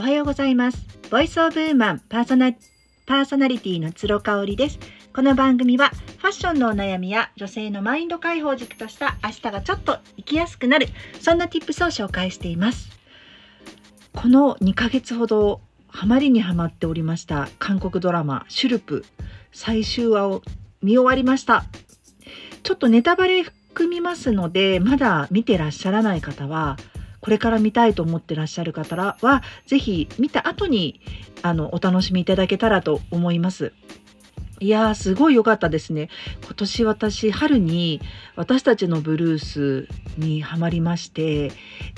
おはようございます。ボイスオブウーマンパーソナパーソナリティの鶴香織です。この番組はファッションのお悩みや女性のマインド解放軸とした明日がちょっと生きやすくなるそんな tips を紹介しています。この2ヶ月ほどハマりにハマっておりました韓国ドラマシュルプ最終話を見終わりました。ちょっとネタバレ含みますのでまだ見てらっしゃらない方はこれから見たいと思ってらっしゃる方は、ぜひ見た後に、あの、お楽しみいただけたらと思います。いやー、すごい良かったですね。今年私、春に私たちのブルースにハマりまして、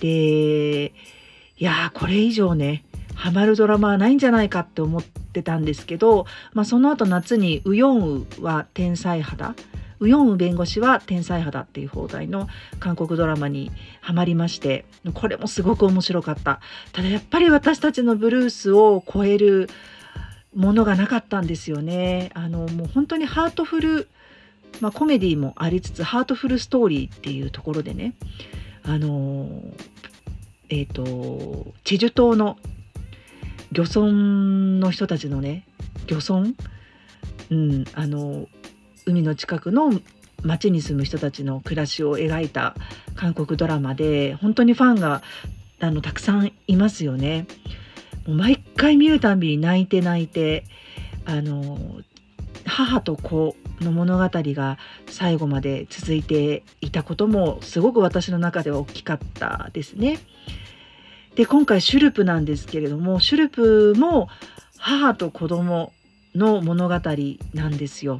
で、いやー、これ以上ね、ハマるドラマはないんじゃないかって思ってたんですけど、まあ、その後夏にウヨンウは天才肌、ウヨンウ弁護士は天才肌っていう放題の韓国ドラマにハマりましてこれもすごく面白かった。ただやっぱり私たちのブルースを超えるものがなかったんですよね。あのもう本当にハートフル、まあ、コメディもありつつハートフルストーリーっていうところでねあのえっ、ー、とチェジュ島の漁村の人たちのね漁村？うんあの海の近くの町に住む人たちの暮らしを描いた韓国ドラマで本当にファンがあのたくさんいますよね。もう毎回見るたびに泣いて泣いてあの母と子の物語が最後まで続いていたこともすごく私の中では大きかったですね。で今回シュルプなんですけれどもシュルプも母と子供の物語なんですよ。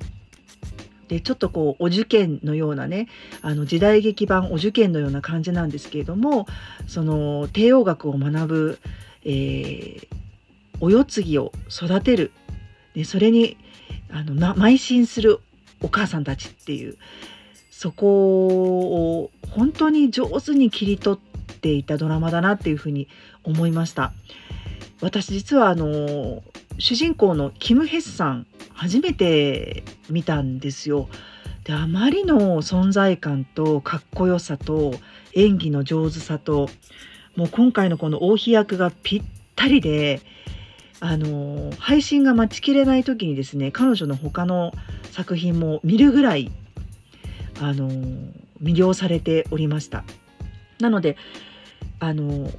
でちょっとこうお受験のようなねあの時代劇版お受験のような感じなんですけれどもその帝王学を学ぶ、えー、お世継ぎを育てるでそれにあの邁進するお母さんたちっていうそこを本当に上手に切り取っていたドラマだなっていうふうに思いました。私実はあの主人公のキム・ヘッさん初めて見たんですよ。であまりの存在感とかっこよさと演技の上手さともう今回のこの王妃役がぴったりであの配信が待ちきれない時にですね彼女の他の作品も見るぐらいあの魅了されておりました。なのであの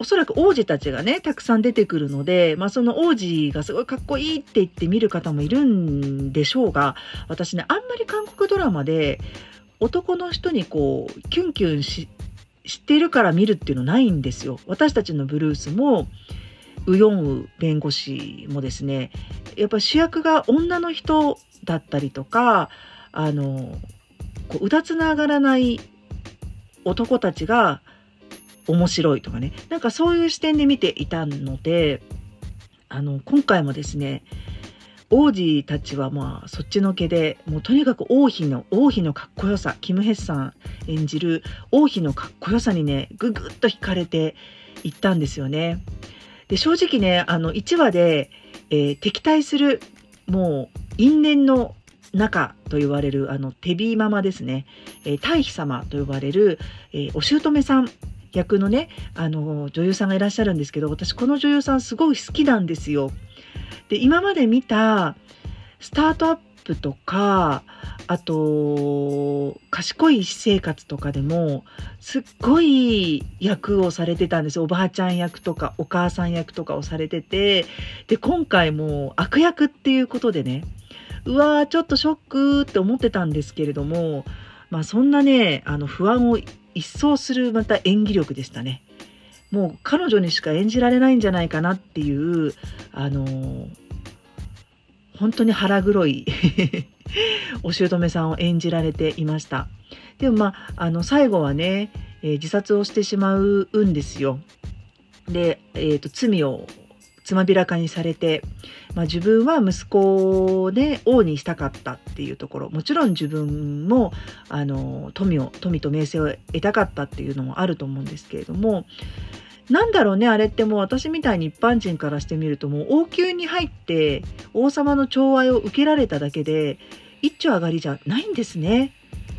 おそらく王子たちがねたくさん出てくるので、まあ、その王子がすごいかっこいいって言って見る方もいるんでしょうが私ねあんまり韓国ドラマで男の人にこうキュンキュンし知ってるから見るっていうのないんですよ。私たちのブルースもウヨンウ弁護士もですねやっぱ主役が女の人だったりとかあのこううだつながらない男たちが面白いとかねなんかそういう視点で見ていたのであの今回もですね王子たちはまあそっちのけでもうとにかく王妃の王妃のかっこよさキム・ヘッさん演じる王妃のかっこよさにねぐぐっと惹かれていったんですよね。で正直ねあの1話で、えー、敵対するもう因縁の中と言われるあのテビーママですね、えー、大妃様と呼ばれる、えー、お姑さん役のねあの女優さんがいらっしゃるんですけど私この女優さんすごい好きなんですよ。で今まで見たスタートアップとかあと賢い私生活とかでもすっごい役をされてたんですおばあちゃん役とかお母さん役とかをされててで今回も悪役っていうことでねうわーちょっとショックって思ってたんですけれどもまあそんなねあの不安を一掃するまた演技力でしたね。もう彼女にしか演じられないんじゃないかなっていうあのー、本当に腹黒い お姑さんを演じられていました。でもまああの最後はね、えー、自殺をしてしまうんですよ。で、えーと、と罪をつまびらかにされて、まあ、自分は息子で王にしたかったっていうところもちろん自分もあの富を富と名声を得たかったっていうのもあると思うんですけれどもなんだろうねあれってもう私みたいに一般人からしてみるともう王宮に入って王様の寵愛を受けられただけで一丁上がりじゃないんですね。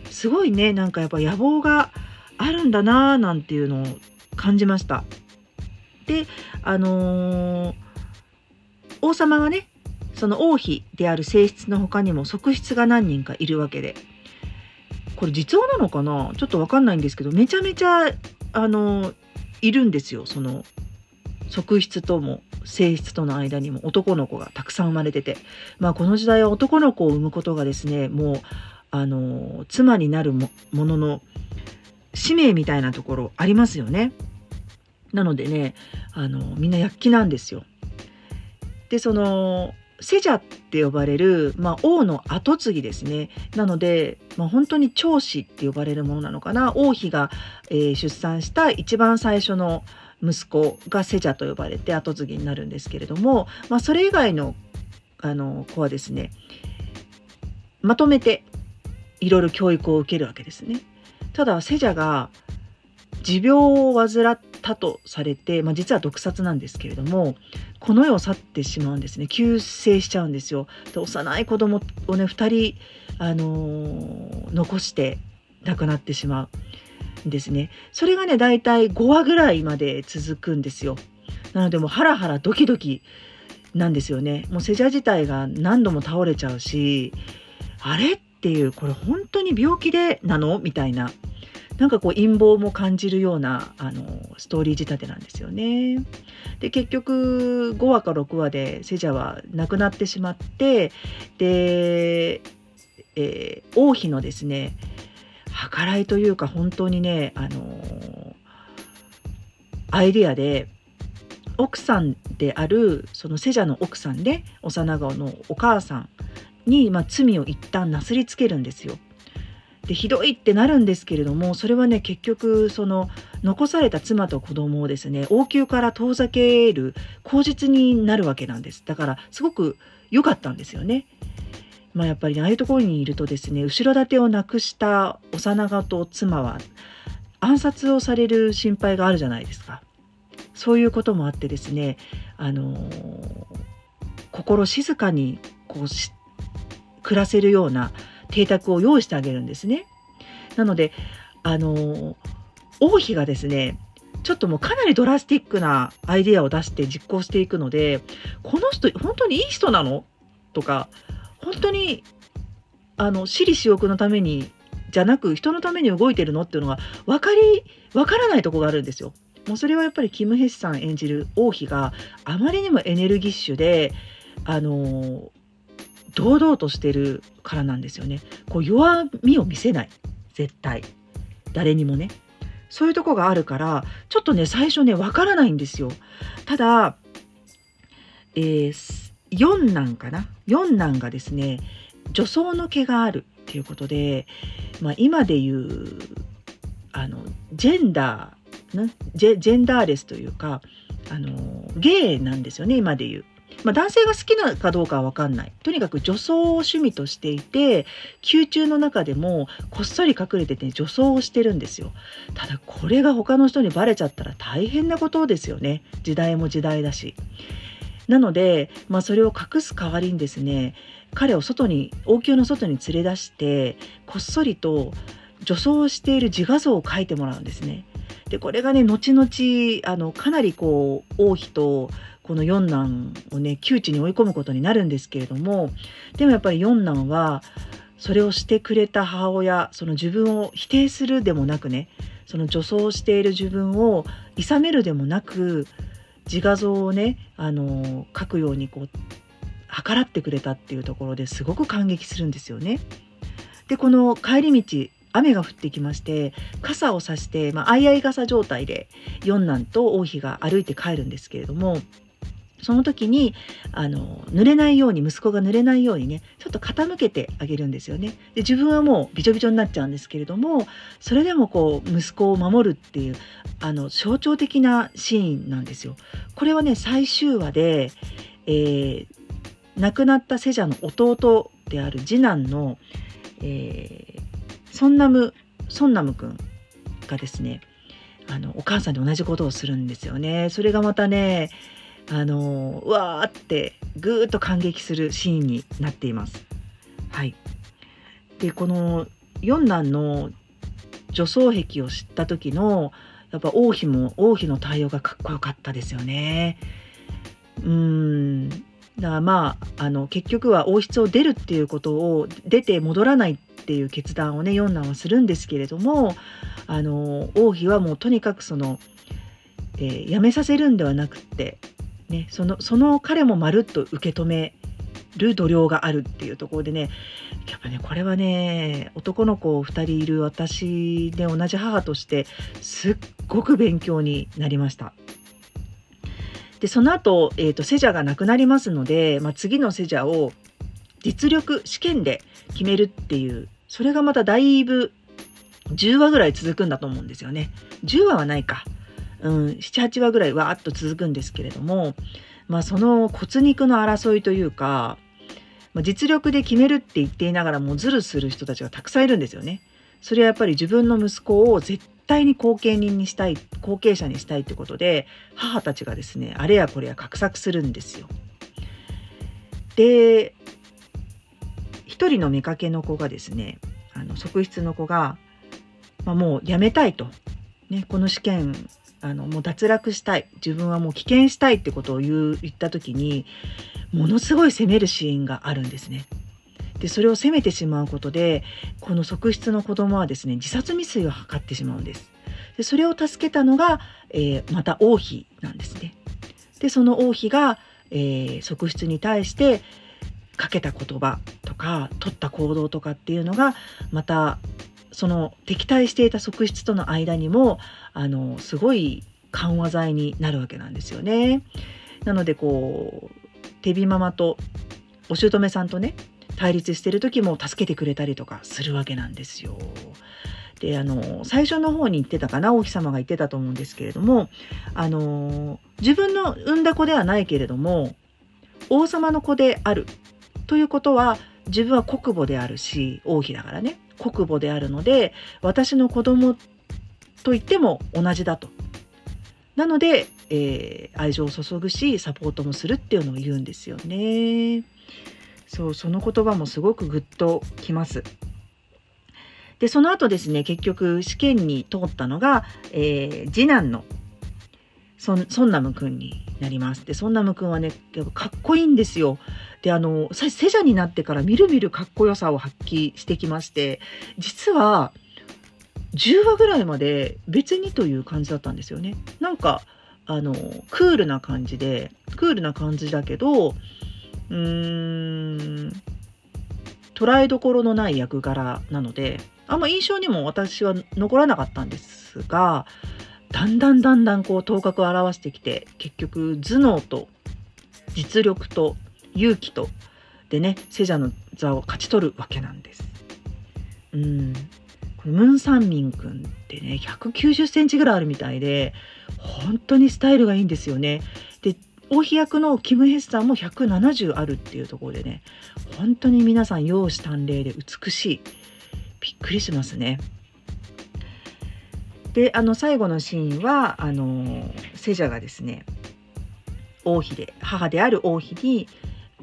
すごいねなんかやっぱ野望があるんだなーなんていうのを感じました。であのー王様がねその王妃である正室の他にも側室が何人かいるわけでこれ実話なのかな？ちょっと分かんないんですけどめちゃめちゃあのいるんですよその側室とも性質との間にも男の子がたくさん生まれててまあこの時代は男の子を産むことがですねもうあの妻になるものの使命みたいなところありますよね。なのでねあのみんな躍起なんですよ。でそのセジャって呼ばれる、まあ、王の跡継ぎですね。なので、まあ、本当に長子って呼ばれるものなのかな。王妃が、えー、出産した一番最初の息子がセジャと呼ばれて跡継ぎになるんですけれども、まあ、それ以外のあの子はですねまとめていろいろ教育を受けるわけですね。ただセジャが持病を患ったとされて、まあ、実は毒殺なんですけれどもこの世を去ってしまうんですね急逝しちゃうんですよ。で幼い子供をね2人、あのー、残して亡くなってしまうんですね。それがねだいたい5話ぐらいまで続くんですよ。なのでもうハラハラドキドキなんですよね。もうセジャ自体が何度も倒れちゃうしあれ？っていうこれ本当に病気でなの？みたいななんかこう陰謀も感じるようなあのストーリー仕立てなんですよね。で結局5話か6話でセジャは亡くなってしまってで、えー、王妃のですね計らいというか本当にねあのアイデアで奥さんであるそのセジャの奥さんで幼顔のお母さんに、まあ、罪を一旦なすりつけるんですよ。でひどいってなるんですけれどもそれはね結局その残された妻と子供をですね王宮から遠ざける口実になるわけなんですだからすごく良かったんですよね。まあ、やっぱり、ね、ああいうところにいるとですね後ろ盾をなくした幼子と妻は暗殺をされる心配があるじゃないですか。そういうこともあってですねあのー、心静かにこう暮らせるような邸宅を用意してあげるんですね。なので、あの、王妃がですね、ちょっともうかなりドラスティックなアイデアを出して実行していくので、この人本当にいい人なのとか、本当に、あの、私利私欲のために、じゃなく人のために動いてるのっていうのが分かり、分からないとこがあるんですよ。もうそれはやっぱりキム・ヘスさん演じる王妃があまりにもエネルギッシュで、あの堂々としてるからなんですよね。こう弱みを見せない絶対誰にもねそういうとこがあるからちょっとね最初ねわからないんですよ。ただ、えー、4男かな？4男がですね女装の毛があるっていうことで、まあ、今で言うあのジェンダージェジェンダーレスというかあのゲイなんですよね今で言う。まあ、男性が好きなかどうかは分かんない。とにかく女装を趣味としていて宮中の中でもこっそり隠れてて女装をしてるんですよ。ただこれが他の人にバレちゃったら大変なことですよね。時代も時代だし。なので、まあ、それを隠す代わりにですね彼を外に王宮の外に連れ出してこっそりと女装をしている自画像を描いてもらうんですね。でこれがね後々あのかなりこう王妃とこの四男をね窮地に追い込むことになるんですけれどもでもやっぱり四男はそれをしてくれた母親その自分を否定するでもなくねその女装している自分を諌めるでもなく自画像をねあの描くようにこう計らってくれたっていうところですごく感激するんですよね。でこの帰り道雨が降ってきまして傘をさして、まあ、相合い傘状態で四男と王妃が歩いて帰るんですけれどもその時にあの濡れないように息子が濡れないようにねちょっと傾けてあげるんですよね。で自分はもうびちょびちょになっちゃうんですけれどもそれでもこう息子を守るっていうあの象徴的なシーンなんですよ。これはね最終話で、えー、亡くなったセジャの弟である次男の、えー、ソンナムソンナム君がですねあのお母さんに同じことをするんですよね。それがまたねあのうわーってぐーっと感激するシーンになっています。はい、でこの四男の女装癖を知った時のやっぱ王妃も王妃の対応がかっこよかったですよね。うんだからまああの結局は王室を出るっていうことを出て戻らないっていう決断をね四男はするんですけれどもあの王妃はもうとにかくその、えー、辞めさせるんではなくって、ね、そのその彼もまるっと受け止める度量があるっていうところでねやっぱねこれはね男の子2人いる私で同じ母としてすっごく勉強になりました。でその後、えーと、セジャがなくなりますので、まあ、次のセジャを実力試験で決めるっていうそれがまただいぶ10話ぐらい続くんだと思うんですよね。10話はないか。うん、78話ぐらいわーっと続くんですけれども、まあ、その骨肉の争いというか、まあ、実力で決めるって言っていながらもズルする人たちがたくさんいるんですよね。それはやっぱり自分の息子を絶対に後継人にしたい後継者にしたいってことで母たちがですねあれやこれや画策するんですよ。で一人の妾の子がですねあの側室の子が、まあ、もう辞めたいと、ね、この試験あのもう脱落したい自分はもう棄権したいってことを言う言った時にものすごい責めるシーンがあるんですね。でそれを責めてしまうことでこの側室の子供はですね自殺未遂を図ってしまうんです。でそれを助けたのが、えー、また王妃なんですね。でその王妃が、えー、側室に対してかけた言葉とか取った行動とかっていうのがまたその敵対していた側室との間にもあのすごい緩和剤になるわけなんですよね。なのでこう手火ママとお姑さんとね対立してる時も助けてくれたりとかするわけなんですよ。であの最初の方に言ってたかな王妃様が言ってたと思うんですけれどもあの自分の産んだ子ではないけれども王様の子であるということは自分は国母であるし王妃だからね国母であるので私の子供と言っても同じだと。なので、えー、愛情を注ぐしサポートもするっていうのを言うんですよね。そうその言葉もすごくグッときます。でその後ですね結局試験に通ったのが、えー、次男のソンソンナム君になります。でソンナム君はねかっこいいんですよ。であのセジャになってからみるみるかっこよさを発揮してきまして実は10話ぐらいまで別にという感じだったんですよね。なんかあのクールな感じでクールな感じだけどうーん捉えどころのない役柄なのであんま印象にも私は残らなかったんですがだんだんだんだんこう頭角を現してきて結局頭脳と実力と勇気とでねセジャの座を勝ち取るわけなんです。うんこのムン・サンミン君ってね190センチぐらいあるみたいで本当にスタイルがいいんですよね。で王妃役のキム・ヘッサンも170あるっていうところでね本当に皆さん容姿端麗で美しいびっくりしますね。であの最後のシーンはあのセジャがですね王妃で母である王妃に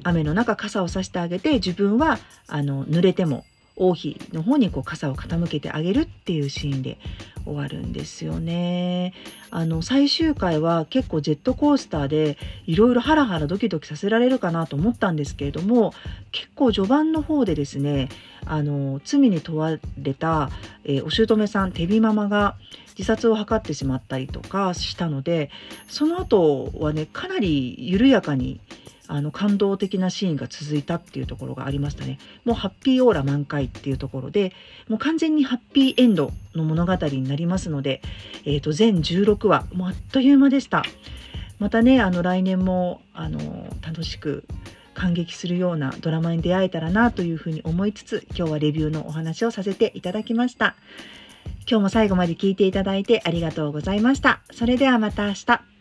雨の中傘を差してあげて自分はあの濡れても王妃の方にこう傘を傾けてあげるっていうシーンで終わるんですよね。あの最終回は結構ジェットコースターでいろいろハラハラドキドキさせられるかなと思ったんですけれども結構序盤の方でですねあの罪に問われた、えー、お姑さんテビママが自殺を図ってしまったりとかしたのでその後はねかなり緩やかにあの感動的なシーンが続いたっていうところがありましたね。もうハッピーオーラ満開っていうところでもう完全にハッピーエンドの物語になりますので、えー、と全16話もうあっという間でした。またねあの来年もあの楽しく感激するようなドラマに出会えたらなというふうに思いつつ今日はレビューのお話をさせていただきました。今日も最後まで聞いていただいてありがとうございました。それではまた明日。